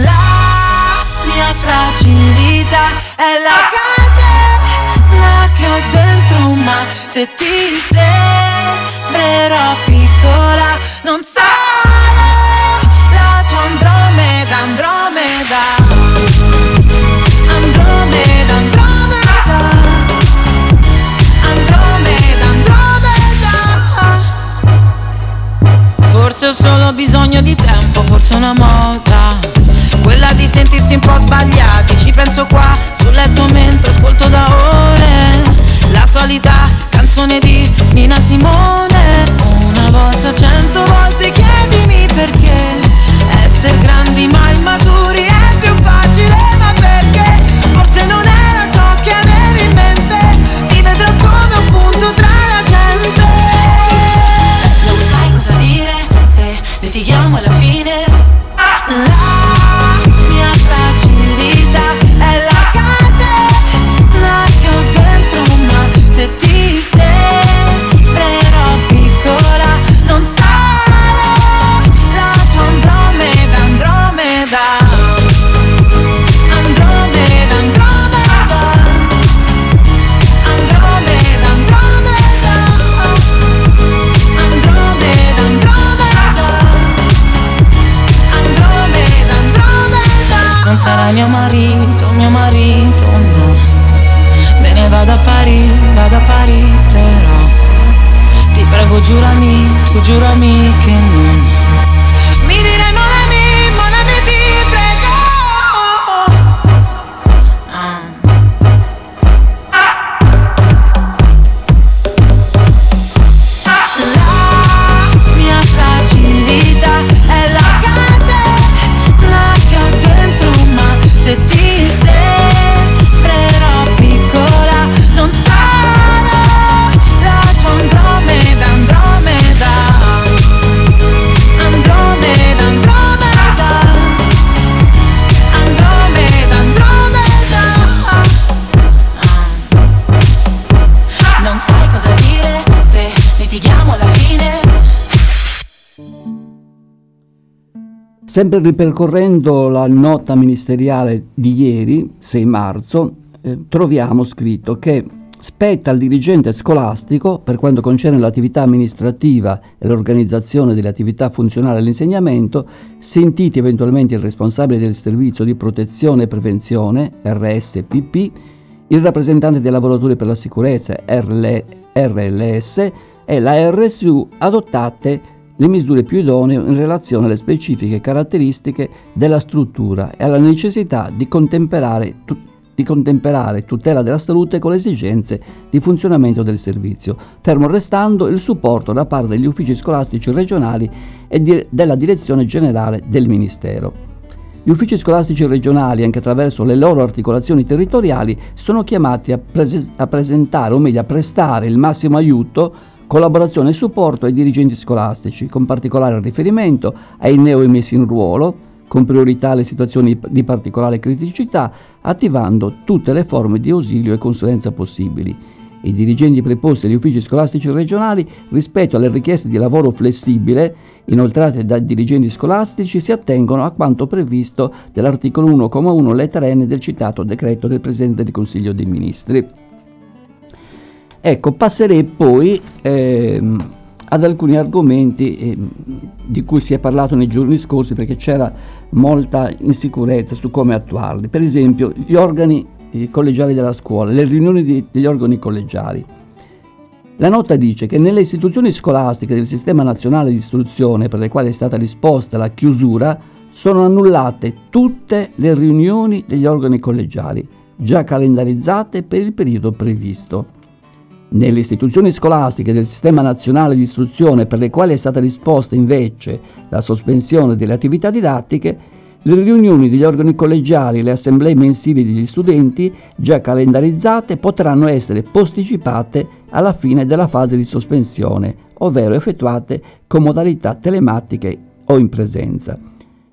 [SPEAKER 10] La mia fragilità è la catena che ho dentro, ma se ti sembrerò piccola, ho solo bisogno di tempo, forse una moda. Quella di sentirsi un po' sbagliati. Ci penso qua sul letto mentre ascolto da ore. La solita canzone di Nina Simone. Una volta, cento volte chiedimi perché. Essere grandi ma immaturi è più facile, prego giurami, tu giurami che non
[SPEAKER 4] Sempre ripercorrendo la nota ministeriale di ieri, 6 marzo, eh, troviamo scritto che spetta al dirigente scolastico, per quanto concerne l'attività amministrativa e l'organizzazione delle attività funzionali all'insegnamento, sentiti eventualmente il responsabile del servizio di protezione e prevenzione, RSPP, il rappresentante dei lavoratori per la sicurezza RL RLS e la RSU adottate le misure più idonee in relazione alle specifiche caratteristiche della struttura e alla necessità di contemperare, tu, di contemperare tutela della salute con le esigenze di funzionamento del servizio, fermo restando il supporto da parte degli uffici scolastici regionali e di, della direzione generale del Ministero. Gli uffici scolastici regionali, anche attraverso le loro articolazioni territoriali, sono chiamati a, pres- a presentare, o meglio a prestare il massimo aiuto collaborazione e supporto ai dirigenti scolastici, con particolare riferimento ai neoemessi in ruolo, con priorità alle situazioni di particolare criticità, attivando tutte le forme di ausilio e consulenza possibili. I dirigenti preposti agli uffici scolastici regionali, rispetto alle richieste di lavoro flessibile inoltrate dai dirigenti scolastici, si attengono a quanto previsto dall'articolo 1,1 lettera N del citato decreto del Presidente del Consiglio dei Ministri. Ecco, passerei poi ehm, ad alcuni argomenti ehm, di cui si è parlato nei giorni scorsi perché c'era molta insicurezza su come attuarli. Per esempio, gli organi collegiali della scuola, le riunioni di, degli organi collegiali. La nota dice che nelle istituzioni scolastiche del Sistema Nazionale di Istruzione per le quali è stata disposta la chiusura sono annullate tutte le riunioni degli organi collegiali, già calendarizzate per il periodo previsto. Nelle istituzioni scolastiche del Sistema Nazionale di Istruzione per le quali è stata disposta invece la sospensione delle attività didattiche, le riunioni degli organi collegiali e le assemblee mensili degli studenti, già calendarizzate, potranno essere posticipate alla fine della fase di sospensione, ovvero effettuate con modalità telematiche o in presenza.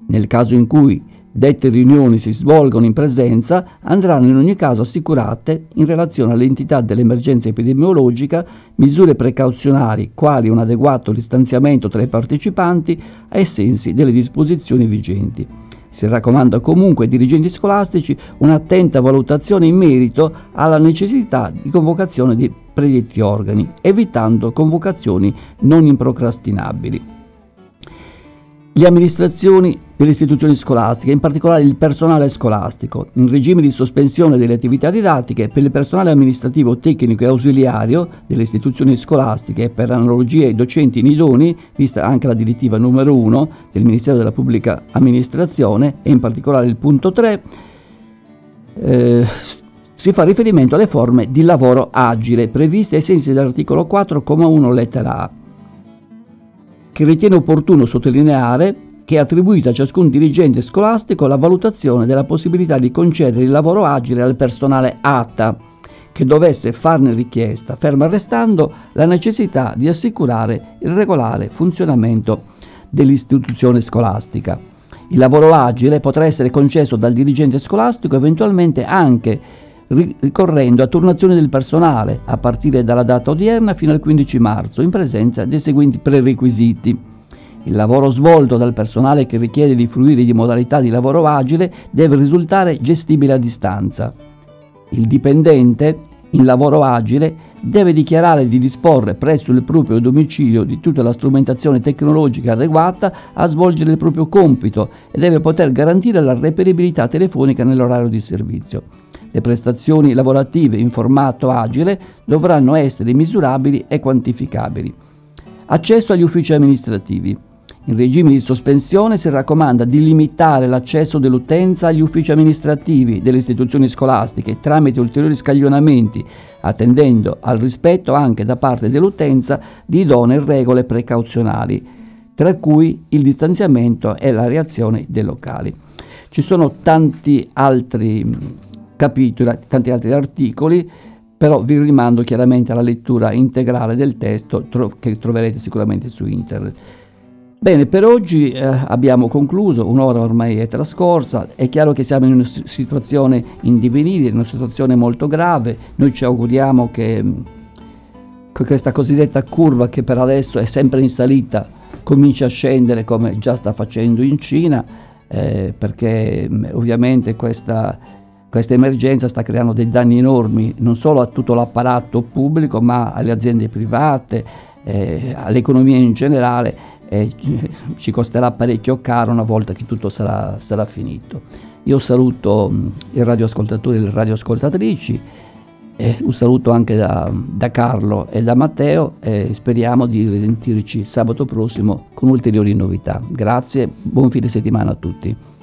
[SPEAKER 4] Nel caso in cui Dette riunioni si svolgono in presenza, andranno in ogni caso assicurate, in relazione all'entità dell'emergenza epidemiologica, misure precauzionali quali un adeguato distanziamento tra i partecipanti ai sensi delle disposizioni vigenti. Si raccomanda comunque ai dirigenti scolastici un'attenta valutazione in merito alla necessità di convocazione di predetti organi, evitando convocazioni non improcrastinabili. Le amministrazioni delle istituzioni scolastiche, in particolare il personale scolastico, in regime di sospensione delle attività didattiche per il personale amministrativo, tecnico e ausiliario delle istituzioni scolastiche e per analogia ai docenti inidoni, vista anche la direttiva numero 1 del Ministero della Pubblica Amministrazione e in particolare il punto 3, eh, si fa riferimento alle forme di lavoro agile previste ai sensi dell'articolo 4,1 lettera A che ritiene opportuno sottolineare che è attribuita a ciascun dirigente scolastico la valutazione della possibilità di concedere il lavoro agile al personale ATA che dovesse farne richiesta, ferma restando la necessità di assicurare il regolare funzionamento dell'istituzione scolastica. Il lavoro agile potrà essere concesso dal dirigente scolastico eventualmente anche ricorrendo a turnazione del personale a partire dalla data odierna fino al 15 marzo in presenza dei seguenti prerequisiti. Il lavoro svolto dal personale che richiede di fruire di modalità di lavoro agile deve risultare gestibile a distanza. Il dipendente in lavoro agile deve dichiarare di disporre presso il proprio domicilio di tutta la strumentazione tecnologica adeguata a svolgere il proprio compito e deve poter garantire la reperibilità telefonica nell'orario di servizio. Le prestazioni lavorative in formato agile dovranno essere misurabili e quantificabili. Accesso agli uffici amministrativi. In regime di sospensione si raccomanda di limitare l'accesso dell'utenza agli uffici amministrativi delle istituzioni scolastiche tramite ulteriori scaglionamenti, attendendo al rispetto anche da parte dell'utenza di idonee regole precauzionali, tra cui il distanziamento e la reazione dei locali. Ci sono tanti altri capitoli, tanti altri articoli, però vi rimando chiaramente alla lettura integrale del testo tro- che troverete sicuramente su internet. Bene, per oggi eh, abbiamo concluso, un'ora ormai è trascorsa, è chiaro che siamo in una situazione indivenibile, in una situazione molto grave, noi ci auguriamo che, che questa cosiddetta curva che per adesso è sempre in salita cominci a scendere come già sta facendo in Cina, eh, perché ovviamente questa questa emergenza sta creando dei danni enormi non solo a tutto l'apparato pubblico ma alle aziende private, eh, all'economia in generale e ci costerà parecchio caro una volta che tutto sarà, sarà finito. Io saluto mm, i radioascoltatori e le radioascoltatrici
[SPEAKER 11] E un saluto anche da, da Carlo e da Matteo e speriamo di risentirci sabato prossimo con ulteriori novità. Grazie, buon fine settimana a tutti.